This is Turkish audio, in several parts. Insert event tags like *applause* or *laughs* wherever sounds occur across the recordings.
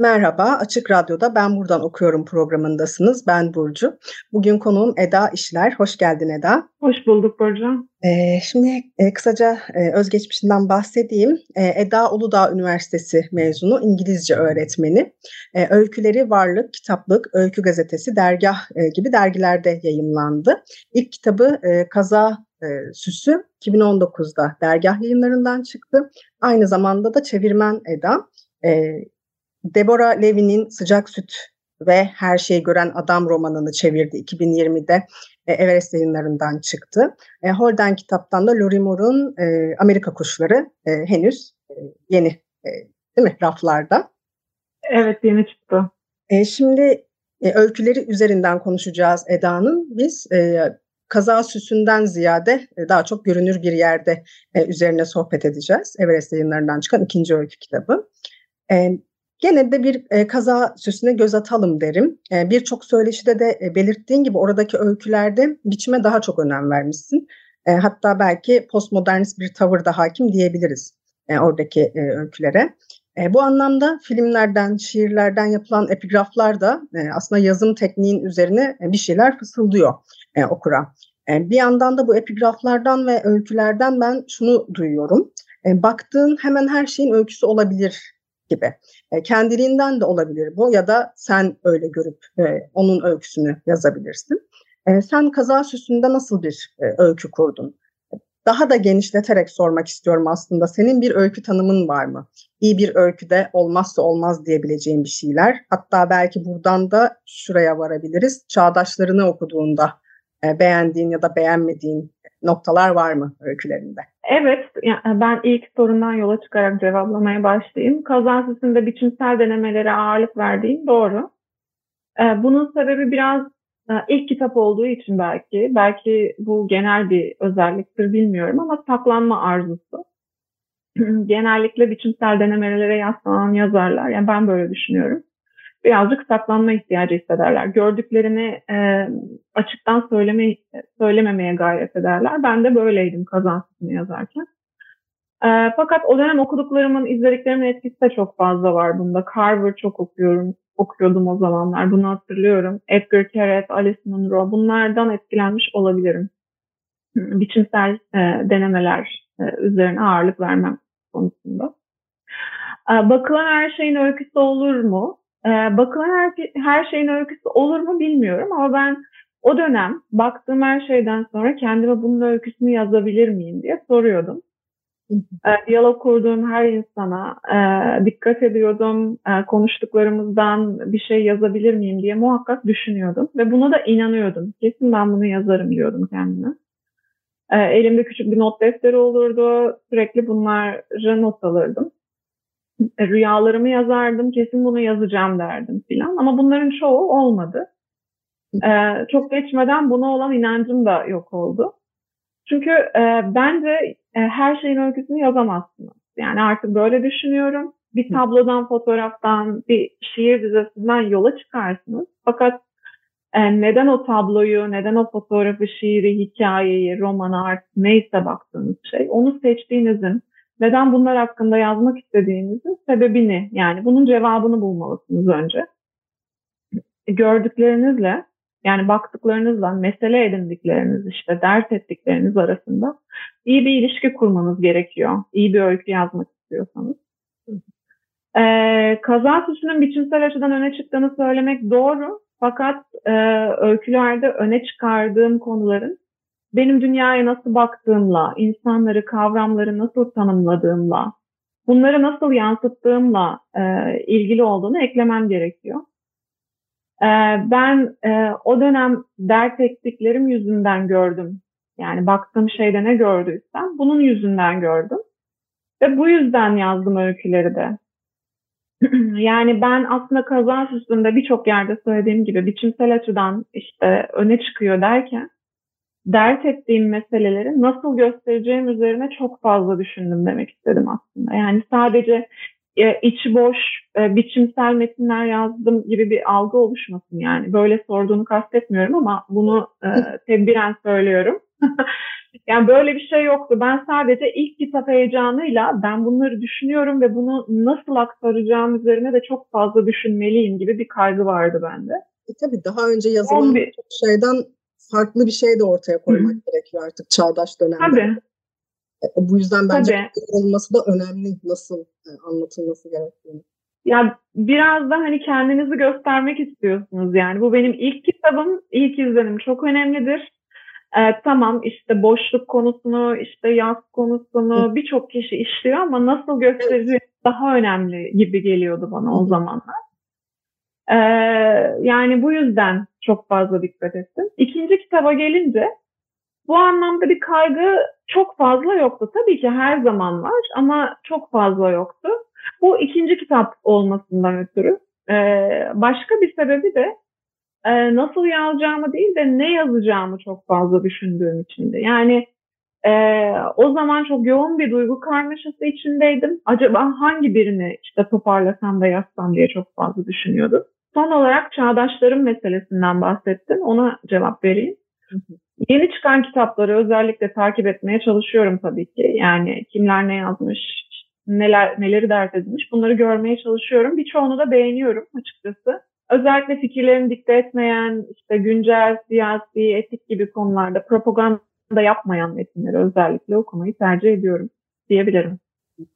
Merhaba, Açık Radyo'da Ben Buradan Okuyorum programındasınız. Ben Burcu. Bugün konuğum Eda İşler. Hoş geldin Eda. Hoş bulduk Burcu. Ee, şimdi e, kısaca e, özgeçmişinden bahsedeyim. E, Eda Uludağ Üniversitesi mezunu, İngilizce öğretmeni. E, öyküleri Varlık, Kitaplık, Öykü Gazetesi, Dergah e, gibi dergilerde yayımlandı. İlk kitabı e, Kaza e, Süsü 2019'da dergah yayınlarından çıktı. Aynı zamanda da çevirmen Eda. E, Deborah Levy'nin Sıcak Süt ve Her Şeyi Gören Adam romanını çevirdi 2020'de e, Everest yayınlarından çıktı. E, Holden kitaptan da Lori Moore'un e, Amerika Kuşları e, henüz e, yeni e, değil mi raflarda? Evet yeni çıktı. E, şimdi e, öyküleri üzerinden konuşacağız Eda'nın. Biz e, kaza süsünden ziyade e, daha çok görünür bir yerde e, üzerine sohbet edeceğiz. Everest yayınlarından çıkan ikinci öykü kitabı. E, Gene de bir e, kaza süsüne göz atalım derim. E, Birçok söyleşide de e, belirttiğin gibi oradaki öykülerde biçime daha çok önem vermişsin. E, hatta belki postmodernist bir tavır da hakim diyebiliriz e, oradaki e, öykülere. E, bu anlamda filmlerden, şiirlerden yapılan epigraflar da e, aslında yazım tekniğin üzerine e, bir şeyler fısıldıyor e, okura. E, bir yandan da bu epigraflardan ve öykülerden ben şunu duyuyorum. E, baktığın hemen her şeyin öyküsü olabilir gibi. E, kendiliğinden de olabilir bu ya da sen öyle görüp e, onun öyküsünü yazabilirsin. E, sen kaza süsünde nasıl bir e, öykü kurdun? Daha da genişleterek sormak istiyorum aslında. Senin bir öykü tanımın var mı? İyi bir öyküde olmazsa olmaz diyebileceğin bir şeyler. Hatta belki buradan da şuraya varabiliriz. Çağdaşlarını okuduğunda e, beğendiğin ya da beğenmediğin noktalar var mı öykülerinde? Evet, ben ilk sorundan yola çıkarak cevaplamaya başlayayım. Kazansızında biçimsel denemelere ağırlık verdiğim doğru. Ee, bunun sebebi biraz e, ilk kitap olduğu için belki, belki bu genel bir özelliktir bilmiyorum ama saklanma arzusu. *clears throat* Genellikle biçimsel denemelere yaslanan yazarlar, yani ben böyle düşünüyorum birazcık saklanma ihtiyacı hissederler. Gördüklerini e, açıktan söyleme, söylememeye gayret ederler. Ben de böyleydim kazansızını yazarken. E, fakat o dönem okuduklarımın, izlediklerimin etkisi de çok fazla var bunda. Carver çok okuyorum, okuyordum o zamanlar. Bunu hatırlıyorum. Edgar Keret, Alice Munro bunlardan etkilenmiş olabilirim. Biçimsel e, denemeler e, üzerine ağırlık vermem konusunda. E, bakılan her şeyin öyküsü olur mu? Ee, bakılan her, her şeyin öyküsü olur mu bilmiyorum ama ben o dönem baktığım her şeyden sonra kendime bunun öyküsünü yazabilir miyim diye soruyordum. E, diyalog kurduğum her insana e, dikkat ediyordum. E, konuştuklarımızdan bir şey yazabilir miyim diye muhakkak düşünüyordum. Ve buna da inanıyordum. Kesin ben bunu yazarım diyordum kendime. E, elimde küçük bir not defteri olurdu. Sürekli bunları not alırdım. Rüyalarımı yazardım, kesin bunu yazacağım derdim filan. Ama bunların çoğu olmadı. Ee, çok geçmeden buna olan inancım da yok oldu. Çünkü e, bence e, her şeyin öyküsünü yazamazsınız. Yani artık böyle düşünüyorum. Bir tablodan, fotoğraftan, bir şiir dizisinden yola çıkarsınız. Fakat e, neden o tabloyu, neden o fotoğrafı, şiiri, hikayeyi, romanı artık neyse baktığınız şey, onu seçtiğinizin neden bunlar hakkında yazmak istediğinizin sebebini yani bunun cevabını bulmalısınız önce. Gördüklerinizle yani baktıklarınızla mesele edindikleriniz işte dert ettikleriniz arasında iyi bir ilişki kurmanız gerekiyor. İyi bir öykü yazmak istiyorsanız. Ee, kaza suçunun biçimsel açıdan öne çıktığını söylemek doğru. Fakat e, öykülerde öne çıkardığım konuların benim dünyaya nasıl baktığımla, insanları, kavramları nasıl tanımladığımla, bunları nasıl yansıttığımla e, ilgili olduğunu eklemem gerekiyor. E, ben e, o dönem dert ettiklerim yüzünden gördüm Yani baktığım şeyde ne gördüysem bunun yüzünden gördüm. Ve bu yüzden yazdım öyküleri de. *clears throat* yani ben aslında kazan üstünde birçok yerde söylediğim gibi biçimsel açıdan işte öne çıkıyor derken dert ettiğim meseleleri nasıl göstereceğim üzerine çok fazla düşündüm demek istedim aslında. Yani sadece e, içi boş e, biçimsel metinler yazdım gibi bir algı oluşmasın yani. Böyle sorduğunu kastetmiyorum ama bunu e, *laughs* tedbiren söylüyorum. *laughs* yani böyle bir şey yoktu. Ben sadece ilk kitap heyecanıyla ben bunları düşünüyorum ve bunu nasıl aktaracağım üzerine de çok fazla düşünmeliyim gibi bir kaygı vardı bende. E tabii daha önce yazılan bir... şeyden farklı bir şey de ortaya koymak Hı. gerekiyor artık çağdaş dönemde. Tabii. E, bu yüzden bence olması da önemli nasıl e, anlatılması gerektiğini. Ya biraz da hani kendinizi göstermek istiyorsunuz yani. Bu benim ilk kitabım, ilk izlenim çok önemlidir. Ee, tamam işte boşluk konusunu, işte yaz konusunu birçok kişi işliyor ama nasıl göstereceği evet. daha önemli gibi geliyordu bana o zamanlar. Ee, yani bu yüzden çok fazla dikkat ettim. İkinci kitaba gelince bu anlamda bir kaygı çok fazla yoktu. Tabii ki her zaman var ama çok fazla yoktu. Bu ikinci kitap olmasından ötürü. Ee, başka bir sebebi de e, nasıl yazacağımı değil de ne yazacağımı çok fazla düşündüğüm içindi. Yani e, o zaman çok yoğun bir duygu karmaşası içindeydim. Acaba hangi birini işte toparlasam da yazsam diye çok fazla düşünüyordum. Son olarak çağdaşlarım meselesinden bahsettin. Ona cevap vereyim. Yeni çıkan kitapları özellikle takip etmeye çalışıyorum tabii ki. Yani kimler ne yazmış, neler neleri dert edilmiş bunları görmeye çalışıyorum. Birçoğunu da beğeniyorum açıkçası. Özellikle fikirlerini dikte etmeyen, işte güncel, siyasi, etik gibi konularda propaganda yapmayan metinleri özellikle okumayı tercih ediyorum diyebilirim.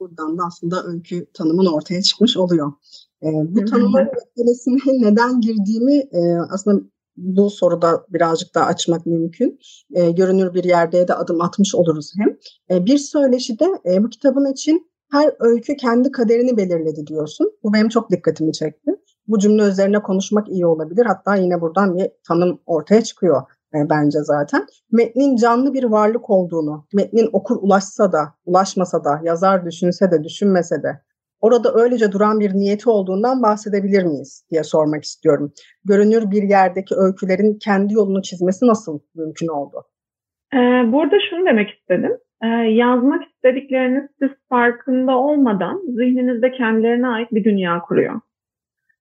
Buradan da aslında öykü tanımın ortaya çıkmış oluyor. Ee, bu tanımın meselesine neden girdiğimi e, aslında bu soruda birazcık daha açmak mümkün. E, görünür bir yerde de adım atmış oluruz hem. E, bir söyleşide e, bu kitabın için her öykü kendi kaderini belirledi diyorsun. Bu benim çok dikkatimi çekti. Bu cümle üzerine konuşmak iyi olabilir. Hatta yine buradan bir tanım ortaya çıkıyor e, bence zaten. Metnin canlı bir varlık olduğunu, metnin okur ulaşsa da, ulaşmasa da, yazar düşünse de, düşünmese de, orada öylece duran bir niyeti olduğundan bahsedebilir miyiz diye sormak istiyorum. Görünür bir yerdeki öykülerin kendi yolunu çizmesi nasıl mümkün oldu? Ee, burada şunu demek istedim. Ee, yazmak istedikleriniz siz farkında olmadan zihninizde kendilerine ait bir dünya kuruyor.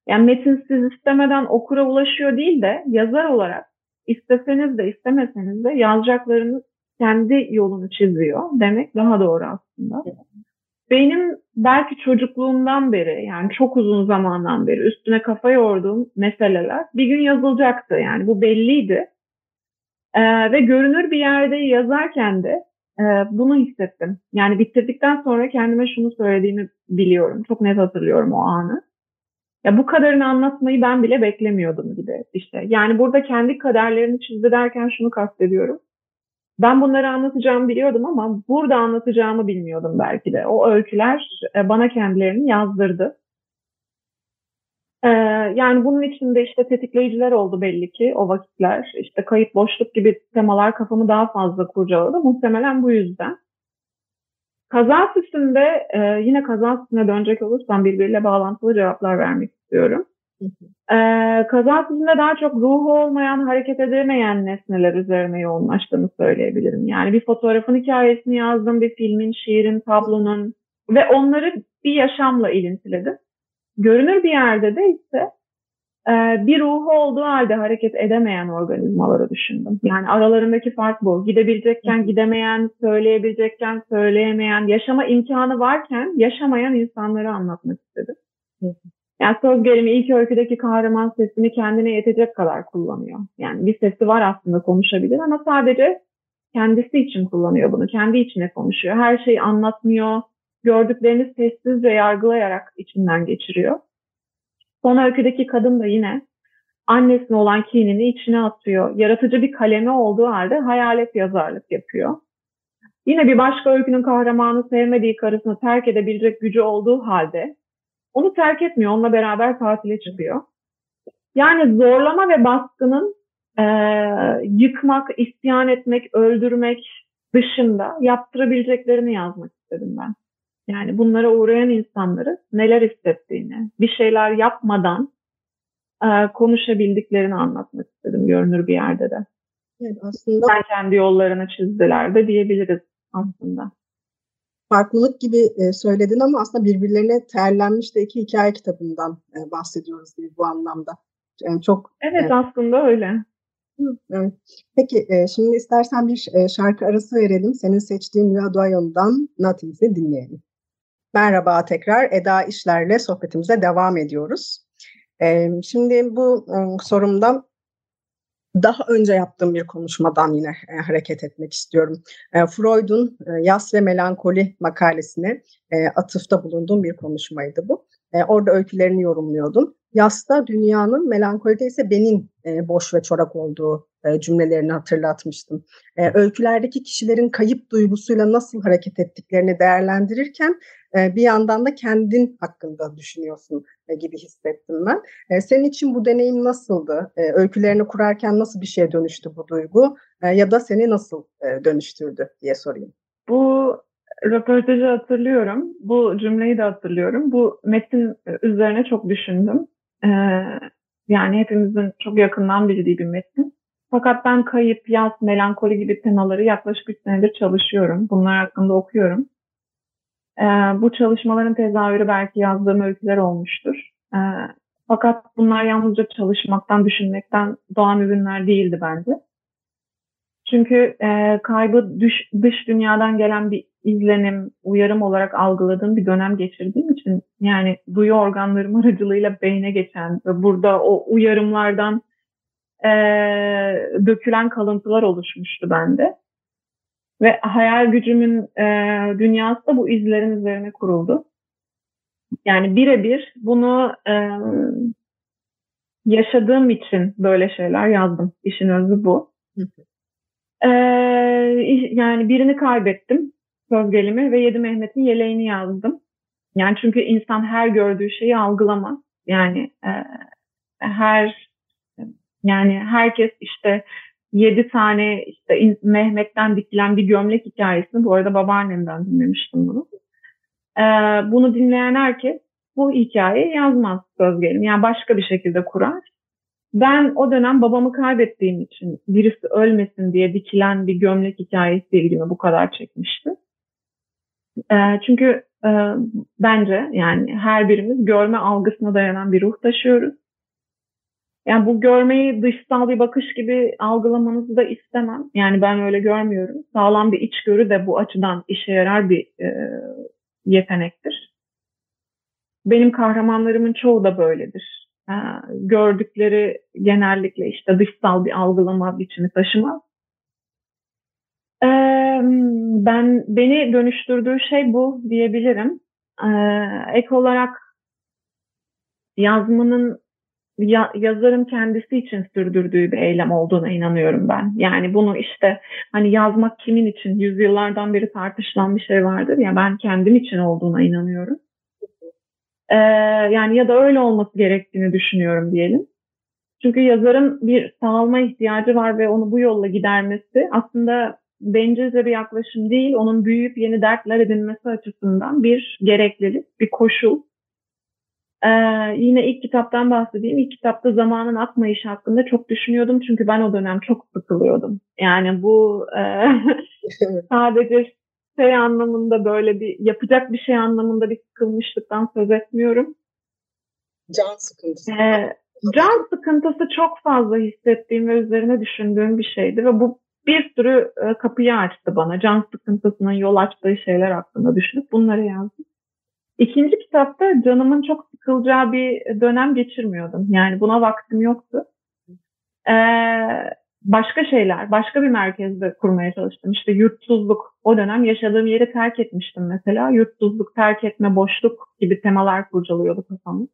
Yani metin siz istemeden okura ulaşıyor değil de yazar olarak isteseniz de istemeseniz de yazacaklarınız kendi yolunu çiziyor demek daha doğru aslında. Benim belki çocukluğumdan beri yani çok uzun zamandan beri üstüne kafa yorduğum meseleler bir gün yazılacaktı. Yani bu belliydi. Ee, ve görünür bir yerde yazarken de e, bunu hissettim. Yani bitirdikten sonra kendime şunu söylediğimi biliyorum. Çok net hatırlıyorum o anı. Ya bu kadarını anlatmayı ben bile beklemiyordum gibi işte. Yani burada kendi kaderlerini çizdi derken şunu kastediyorum. Ben bunları anlatacağımı biliyordum ama burada anlatacağımı bilmiyordum belki de. O öyküler e, bana kendilerini yazdırdı. Ee, yani bunun içinde işte tetikleyiciler oldu belli ki o vakitler. İşte kayıp boşluk gibi temalar kafamı daha fazla kurcaladı. Muhtemelen bu yüzden. Kaza süsünde e, yine kaza süsüne dönecek olursam birbiriyle bağlantılı cevaplar vermek istiyorum. Ee, kaza süsünde daha çok ruhu olmayan, hareket edemeyen nesneler üzerine yoğunlaştığını söyleyebilirim. Yani bir fotoğrafın hikayesini yazdım, bir filmin, şiirin, tablonun ve onları bir yaşamla ilintiledim. Görünür bir yerde de ise e, bir ruhu olduğu halde hareket edemeyen organizmaları düşündüm. Yani aralarındaki fark bu. Gidebilecekken gidemeyen, söyleyebilecekken söyleyemeyen, yaşama imkanı varken yaşamayan insanları anlatmak istedim. Yani söz gelimi ilk öyküdeki kahraman sesini kendine yetecek kadar kullanıyor. Yani bir sesi var aslında konuşabilir ama sadece kendisi için kullanıyor bunu. Kendi içine konuşuyor. Her şeyi anlatmıyor. Gördüklerini sessizce yargılayarak içinden geçiriyor. Son öyküdeki kadın da yine annesine olan kinini içine atıyor. Yaratıcı bir kalemi olduğu halde hayalet yazarlık yapıyor. Yine bir başka öykünün kahramanı sevmediği karısını terk edebilecek gücü olduğu halde onu terk etmiyor. Onunla beraber tatile çıkıyor. Yani zorlama ve baskının e, yıkmak, isyan etmek, öldürmek dışında yaptırabileceklerini yazmak istedim ben. Yani bunlara uğrayan insanları neler hissettiğini, bir şeyler yapmadan e, konuşabildiklerini anlatmak istedim görünür bir yerde de. Evet, aslında Sen kendi yollarını çizdiler de diyebiliriz aslında. Farklılık gibi e, söyledin ama aslında birbirlerine terlenmiş de iki hikaye kitabından e, bahsediyoruz gibi bu anlamda. Yani çok Evet e, aslında öyle. Evet. Peki e, şimdi istersen bir e, şarkı arası verelim. Senin seçtiğin Rüya Doyon'dan Nothings'i dinleyelim. Merhaba tekrar Eda İşler'le sohbetimize devam ediyoruz. E, şimdi bu e, sorumda daha önce yaptığım bir konuşmadan yine e, hareket etmek istiyorum. E, Freud'un e, Yas ve Melankoli makalesine e, atıfta bulunduğum bir konuşmaydı bu. E, orada öykülerini yorumluyordum. Yas'ta dünyanın, melankolide ise benim e, boş ve çorak olduğu e, cümlelerini hatırlatmıştım. E, öykülerdeki kişilerin kayıp duygusuyla nasıl hareket ettiklerini değerlendirirken e, bir yandan da kendin hakkında düşünüyorsun e, gibi hissettim ben. E, senin için bu deneyim nasıldı? E, öykülerini kurarken nasıl bir şeye dönüştü bu duygu? E, ya da seni nasıl e, dönüştürdü diye sorayım. Bu röportajı hatırlıyorum. Bu cümleyi de hatırlıyorum. Bu metin üzerine çok düşündüm. Ee, yani hepimizin çok yakından bildiği bir metin. Fakat ben kayıp, yaz, melankoli gibi temaları yaklaşık 3 senedir çalışıyorum. Bunlar hakkında okuyorum. Ee, bu çalışmaların tezahürü belki yazdığım öyküler olmuştur. Ee, fakat bunlar yalnızca çalışmaktan, düşünmekten doğan ürünler değildi bence. Çünkü e, kaybı dış, dış dünyadan gelen bir izlenim, uyarım olarak algıladığım bir dönem geçirdiğim için yani duyu organlarım *laughs* aracılığıyla beyne geçen ve burada o uyarımlardan e, dökülen kalıntılar oluşmuştu bende. Ve hayal gücümün e, dünyası da bu izlerin üzerine kuruldu. Yani birebir bunu e, yaşadığım için böyle şeyler yazdım. İşin özü bu. Ee, yani birini kaybettim söz gelimi ve Yedi Mehmet'in yeleğini yazdım. Yani çünkü insan her gördüğü şeyi algılamaz. Yani e, her yani herkes işte yedi tane işte Mehmet'ten dikilen bir gömlek hikayesini bu arada babaannemden dinlemiştim bunu. Ee, bunu dinleyen herkes bu hikayeyi yazmaz söz gelimi. Yani başka bir şekilde kurar. Ben o dönem babamı kaybettiğim için birisi ölmesin diye dikilen bir gömlek hikayesi ilgimi bu kadar çekmişti. E, çünkü e, bence yani her birimiz görme algısına dayanan bir ruh taşıyoruz. Yani bu görmeyi dışsal bir bakış gibi algılamanızı da istemem. Yani ben öyle görmüyorum. Sağlam bir içgörü de bu açıdan işe yarar bir e, yetenektir. Benim kahramanlarımın çoğu da böyledir. E, gördükleri genellikle işte dışsal bir algılama biçimi taşımaz. E, ben beni dönüştürdüğü şey bu diyebilirim. E, ek olarak yazmanın ya, yazarın kendisi için sürdürdüğü bir eylem olduğuna inanıyorum ben. Yani bunu işte hani yazmak kimin için yüzyıllardan beri tartışılan bir şey vardır ya ben kendim için olduğuna inanıyorum. Ee, yani ya da öyle olması gerektiğini düşünüyorum diyelim. Çünkü yazarın bir sağalma ihtiyacı var ve onu bu yolla gidermesi aslında bencilce bir yaklaşım değil, onun büyüyüp yeni dertler edinmesi açısından bir gereklilik, bir koşul. Ee, yine ilk kitaptan bahsedeyim. İlk kitapta zamanın akmayışı hakkında çok düşünüyordum. Çünkü ben o dönem çok sıkılıyordum. Yani bu e, *laughs* sadece şey anlamında böyle bir yapacak bir şey anlamında bir sıkılmışlıktan söz etmiyorum. Can sıkıntısı. Ee, can sıkıntısı çok fazla hissettiğim ve üzerine düşündüğüm bir şeydi ve bu bir sürü e, kapıyı açtı bana. Can sıkıntısının yol açtığı şeyler hakkında düşünüp bunları yazdım. İkinci kitapta canımın çok sıkılacağı bir dönem geçirmiyordum. Yani buna vaktim yoktu. Ee, başka şeyler, başka bir merkezde kurmaya çalıştım. İşte yurtsuzluk. O dönem yaşadığım yeri terk etmiştim mesela. Yurtsuzluk, terk etme, boşluk gibi temalar kurcalıyordu kafamı.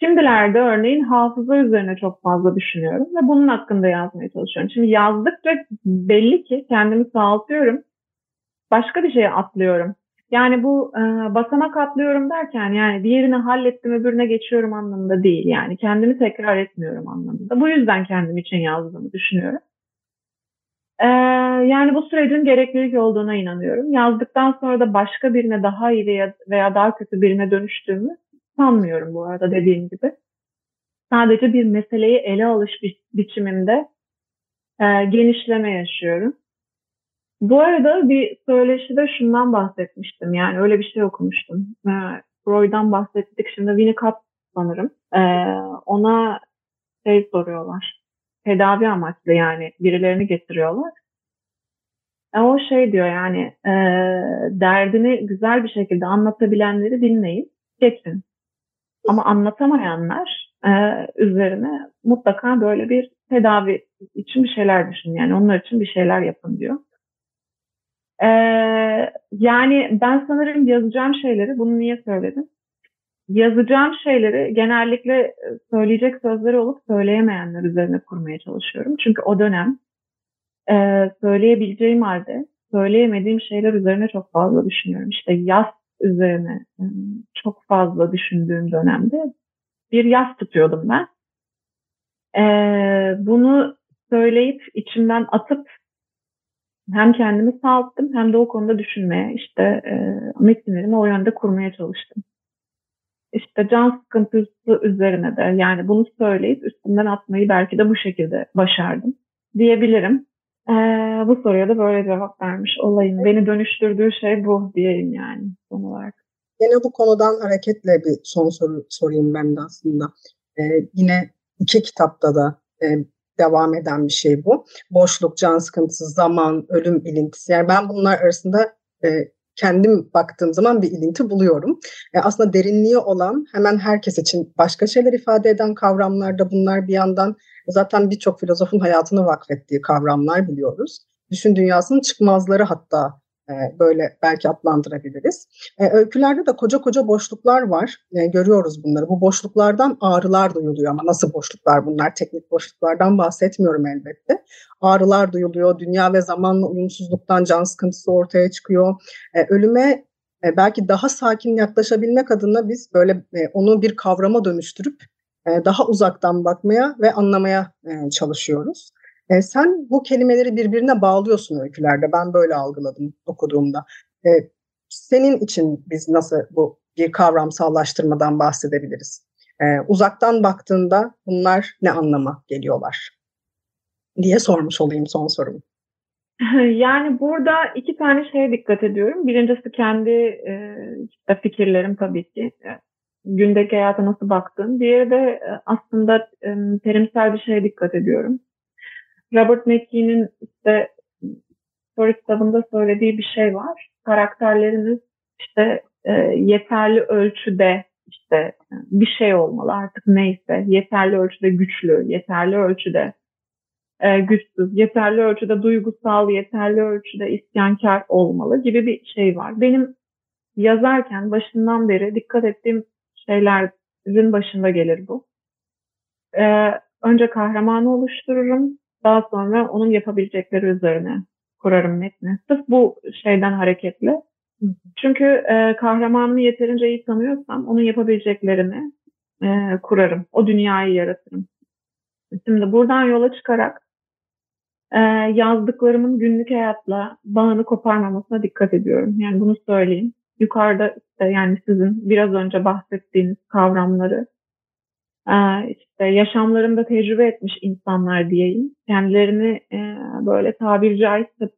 Şimdilerde örneğin hafıza üzerine çok fazla düşünüyorum ve bunun hakkında yazmaya çalışıyorum. Şimdi yazdıkça belli ki kendimi sağaltıyorum. Başka bir şeye atlıyorum. Yani bu e, basamak atlıyorum derken yani diğerini hallettim öbürüne geçiyorum anlamında değil. Yani kendimi tekrar etmiyorum anlamında. Bu yüzden kendim için yazdığımı düşünüyorum. Ee, yani bu sürecin gereklilik olduğuna inanıyorum. Yazdıktan sonra da başka birine daha iyi veya daha kötü birine dönüştüğümü sanmıyorum bu arada dediğim gibi. Sadece bir meseleyi ele alış bi biçiminde e, genişleme yaşıyorum. Bu arada bir söyleşide şundan bahsetmiştim. Yani öyle bir şey okumuştum. E, Freud'dan bahsettik. Şimdi Winnicott sanırım. E, ona şey soruyorlar. Tedavi amaçlı yani birilerini getiriyorlar. E, o şey diyor yani e, derdini güzel bir şekilde anlatabilenleri dinleyin, geçin. Ama anlatamayanlar e, üzerine mutlaka böyle bir tedavi için bir şeyler düşünün. Yani onlar için bir şeyler yapın diyor. Ee, yani ben sanırım yazacağım şeyleri, bunu niye söyledim? Yazacağım şeyleri genellikle e, söyleyecek sözleri olup söyleyemeyenler üzerine kurmaya çalışıyorum. Çünkü o dönem e, söyleyebileceğim halde söyleyemediğim şeyler üzerine çok fazla düşünüyorum. İşte yaz üzerine e, çok fazla düşündüğüm dönemde bir yaz tutuyordum ben. Ee, bunu söyleyip içimden atıp hem kendimi sağalttım hem de o konuda düşünmeye işte e, metinlerimi o yönde kurmaya çalıştım. İşte can sıkıntısı üzerine de yani bunu söyleyip üstümden atmayı belki de bu şekilde başardım diyebilirim. Ee, bu soruya da böyle cevap vermiş olayım. Beni dönüştürdüğü şey bu diyeyim yani son olarak. Yine bu konudan hareketle bir son soru sorayım ben de aslında. Ee, yine iki kitapta da e, devam eden bir şey bu. Boşluk, can sıkıntısı, zaman, ölüm ilintisi. Yani ben bunlar arasında e, kendim baktığım zaman bir ilinti buluyorum. E, aslında derinliği olan hemen herkes için başka şeyler ifade eden kavramlarda bunlar bir yandan zaten birçok filozofun hayatını vakfettiği kavramlar biliyoruz. Düşün dünyasının çıkmazları hatta böyle belki adlandırabiliriz. E, öykülerde de koca koca boşluklar var. E, görüyoruz bunları. Bu boşluklardan ağrılar duyuluyor ama nasıl boşluklar bunlar? Teknik boşluklardan bahsetmiyorum elbette. Ağrılar duyuluyor. Dünya ve zamanla uyumsuzluktan can sıkıntısı ortaya çıkıyor. Ölüme belki daha sakin yaklaşabilmek adına biz böyle onu bir kavrama dönüştürüp daha uzaktan bakmaya ve anlamaya çalışıyoruz. E, sen bu kelimeleri birbirine bağlıyorsun öykülerde. Ben böyle algıladım okuduğumda. E, senin için biz nasıl bu bir kavramsallaştırmadan bahsedebiliriz? E, uzaktan baktığında bunlar ne anlama geliyorlar? diye sormuş olayım son sorumu. *laughs* Yani burada iki tane şeye dikkat ediyorum. Birincisi kendi e, fikirlerim tabii ki. E, gündeki hayata nasıl baktığım. Diğeri de e, aslında e, terimsel bir şeye dikkat ediyorum. Robert McKee'nin işte story kitabında söylediği bir şey var. Karakterleriniz işte e, yeterli ölçüde işte e, bir şey olmalı artık neyse yeterli ölçüde güçlü, yeterli ölçüde e, güçsüz, yeterli ölçüde duygusal, yeterli ölçüde isyankar olmalı gibi bir şey var. Benim yazarken başından beri dikkat ettiğim şeylerin başında gelir bu. Ee, önce kahramanı oluştururum. Daha sonra onun yapabilecekleri üzerine kurarım metni. Sırf bu şeyden hareketle. Çünkü e, kahramanını yeterince iyi tanıyorsam onun yapabileceklerini e, kurarım. O dünyayı yaratırım. Şimdi buradan yola çıkarak e, yazdıklarımın günlük hayatla bağını koparmamasına dikkat ediyorum. Yani bunu söyleyeyim. Yukarıda işte yani sizin biraz önce bahsettiğiniz kavramları işte yaşamlarında tecrübe etmiş insanlar diyeyim. Kendilerini e, böyle tabiri caizse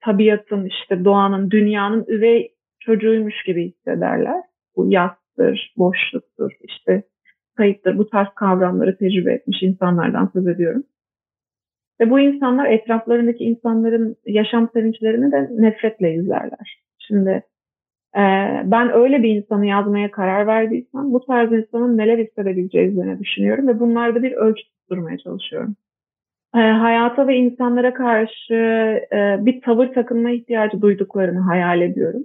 tabiatın, işte doğanın, dünyanın üvey çocuğuymuş gibi hissederler. Bu yastır, boşluktur, işte kayıttır. Bu tarz kavramları tecrübe etmiş insanlardan söz ediyorum. Ve bu insanlar etraflarındaki insanların yaşam sevinçlerini de nefretle izlerler. Şimdi ee, ben öyle bir insanı yazmaya karar verdiysem bu tarz insanın neler hissedebileceği üzerine düşünüyorum ve bunlarda bir ölçü tutturmaya çalışıyorum. Ee, hayata ve insanlara karşı e, bir tavır takınma ihtiyacı duyduklarını hayal ediyorum.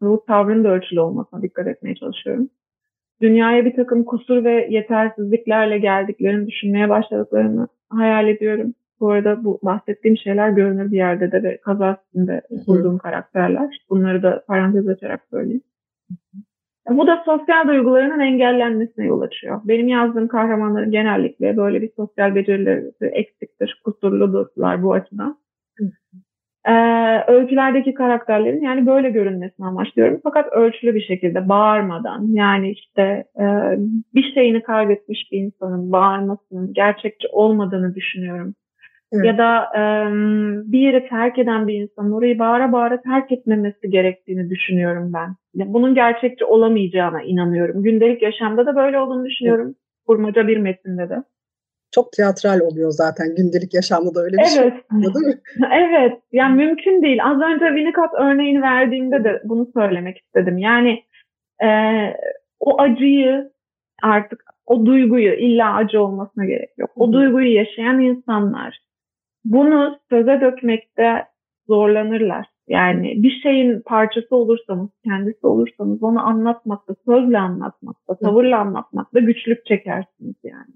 Bu tavrın da ölçülü olmasına dikkat etmeye çalışıyorum. Dünyaya bir takım kusur ve yetersizliklerle geldiklerini düşünmeye başladıklarını hayal ediyorum. Bu arada bu bahsettiğim şeyler görünür bir yerde de ve kaza üstünde kurduğum karakterler. Bunları da parantez açarak söyleyeyim. Bu da sosyal duygularının engellenmesine yol açıyor. Benim yazdığım kahramanların genellikle böyle bir sosyal becerileri eksiktir, kusurludurlar bu açıdan. Ee, öykülerdeki karakterlerin yani böyle görünmesini amaçlıyorum. Fakat ölçülü bir şekilde bağırmadan yani işte e, bir şeyini kaybetmiş bir insanın bağırmasının gerçekçi olmadığını düşünüyorum. Evet. Ya da e, bir yeri terk eden bir insanın orayı bağıra bağıra terk etmemesi gerektiğini düşünüyorum ben. Yani bunun gerçekçi olamayacağına inanıyorum. Gündelik yaşamda da böyle olduğunu düşünüyorum. Evet. Kurmaca bir metinde de çok tiyatral oluyor zaten gündelik yaşamda da öyle bir şey evet. şey oluyor değil mi? *laughs* evet. Yani mümkün değil. Az önce Winnicott örneğini verdiğimde de bunu söylemek istedim. Yani e, o acıyı artık o duyguyu illa acı olmasına gerek yok. O duyguyu yaşayan insanlar bunu söze dökmekte zorlanırlar. Yani bir şeyin parçası olursanız, kendisi olursanız onu anlatmakta, sözle anlatmakta, tavırla anlatmakta güçlük çekersiniz yani.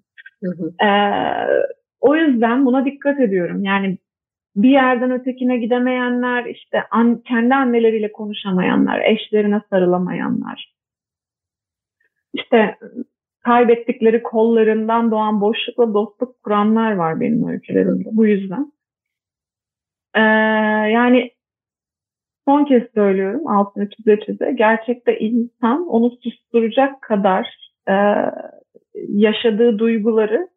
Ee, o yüzden buna dikkat ediyorum. Yani bir yerden ötekine gidemeyenler, işte an, kendi anneleriyle konuşamayanlar, eşlerine sarılamayanlar, işte kaybettikleri kollarından doğan boşlukla dostluk kuranlar var benim öykülerimde. Bu yüzden. Ee, yani son kez söylüyorum altını çize çize. Gerçekte insan onu susturacak kadar e, yaşadığı duyguları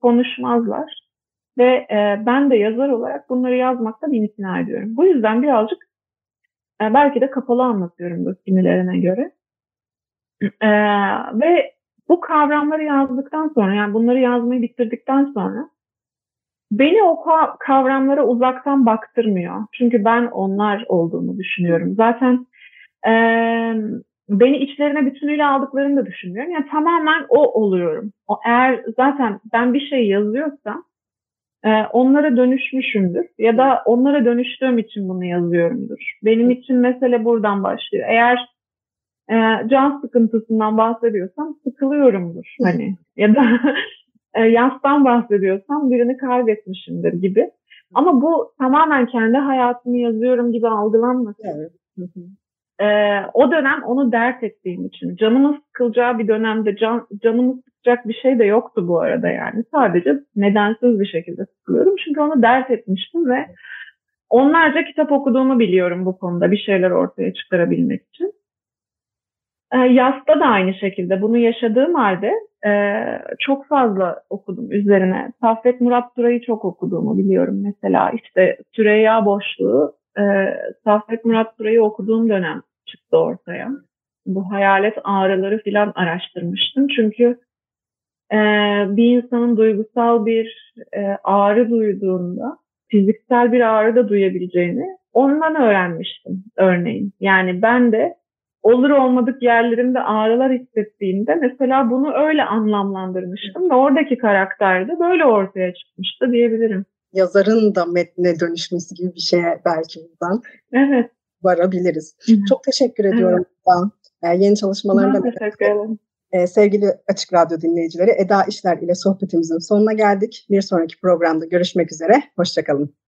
konuşmazlar. Ve e, ben de yazar olarak bunları yazmakta bir imtina ediyorum. Bu yüzden birazcık e, belki de kapalı anlatıyorum bu kimilerine göre. E, ve bu kavramları yazdıktan sonra yani bunları yazmayı bitirdikten sonra beni o kavramlara uzaktan baktırmıyor. Çünkü ben onlar olduğunu düşünüyorum. Zaten e, beni içlerine bütünüyle aldıklarını da düşünmüyorum. Yani tamamen o oluyorum. O eğer zaten ben bir şey yazıyorsam e, onlara dönüşmüşümdür ya da onlara dönüştüğüm için bunu yazıyorumdur. Benim için mesele buradan başlıyor. Eğer e, can sıkıntısından bahsediyorsam sıkılıyorumdur hani ya da *laughs* e, yastan bahsediyorsam birini kaybetmişimdir gibi. Ama bu tamamen kendi hayatımı yazıyorum gibi algılanmasın. Evet. Ee, o dönem onu dert ettiğim için. Canımın sıkılacağı bir dönemde can, canımı sıkacak bir şey de yoktu bu arada yani. Sadece nedensiz bir şekilde sıkılıyorum. Çünkü onu dert etmiştim ve onlarca kitap okuduğumu biliyorum bu konuda bir şeyler ortaya çıkarabilmek için. E, Yasta da aynı şekilde bunu yaşadığım halde e, çok fazla okudum üzerine. Saffet Murat Turay'ı çok okuduğumu biliyorum mesela. işte Süreyya Boşluğu e, Saffet Murat Turay'ı okuduğum dönem çıktı ortaya. Bu hayalet ağrıları filan araştırmıştım. Çünkü e, bir insanın duygusal bir e, ağrı duyduğunda fiziksel bir ağrı da duyabileceğini ondan öğrenmiştim örneğin. Yani ben de olur olmadık yerlerimde ağrılar hissettiğimde mesela bunu öyle anlamlandırmıştım ve oradaki karakter de böyle ortaya çıkmıştı diyebilirim yazarın da metne dönüşmesi gibi bir şeye belki buradan evet. varabiliriz. Hı-hı. Çok teşekkür ediyorum. Evet. Yani yeni çalışmalarında teşekkür ederim. Ee, sevgili Açık Radyo dinleyicileri Eda İşler ile sohbetimizin sonuna geldik. Bir sonraki programda görüşmek üzere. Hoşçakalın.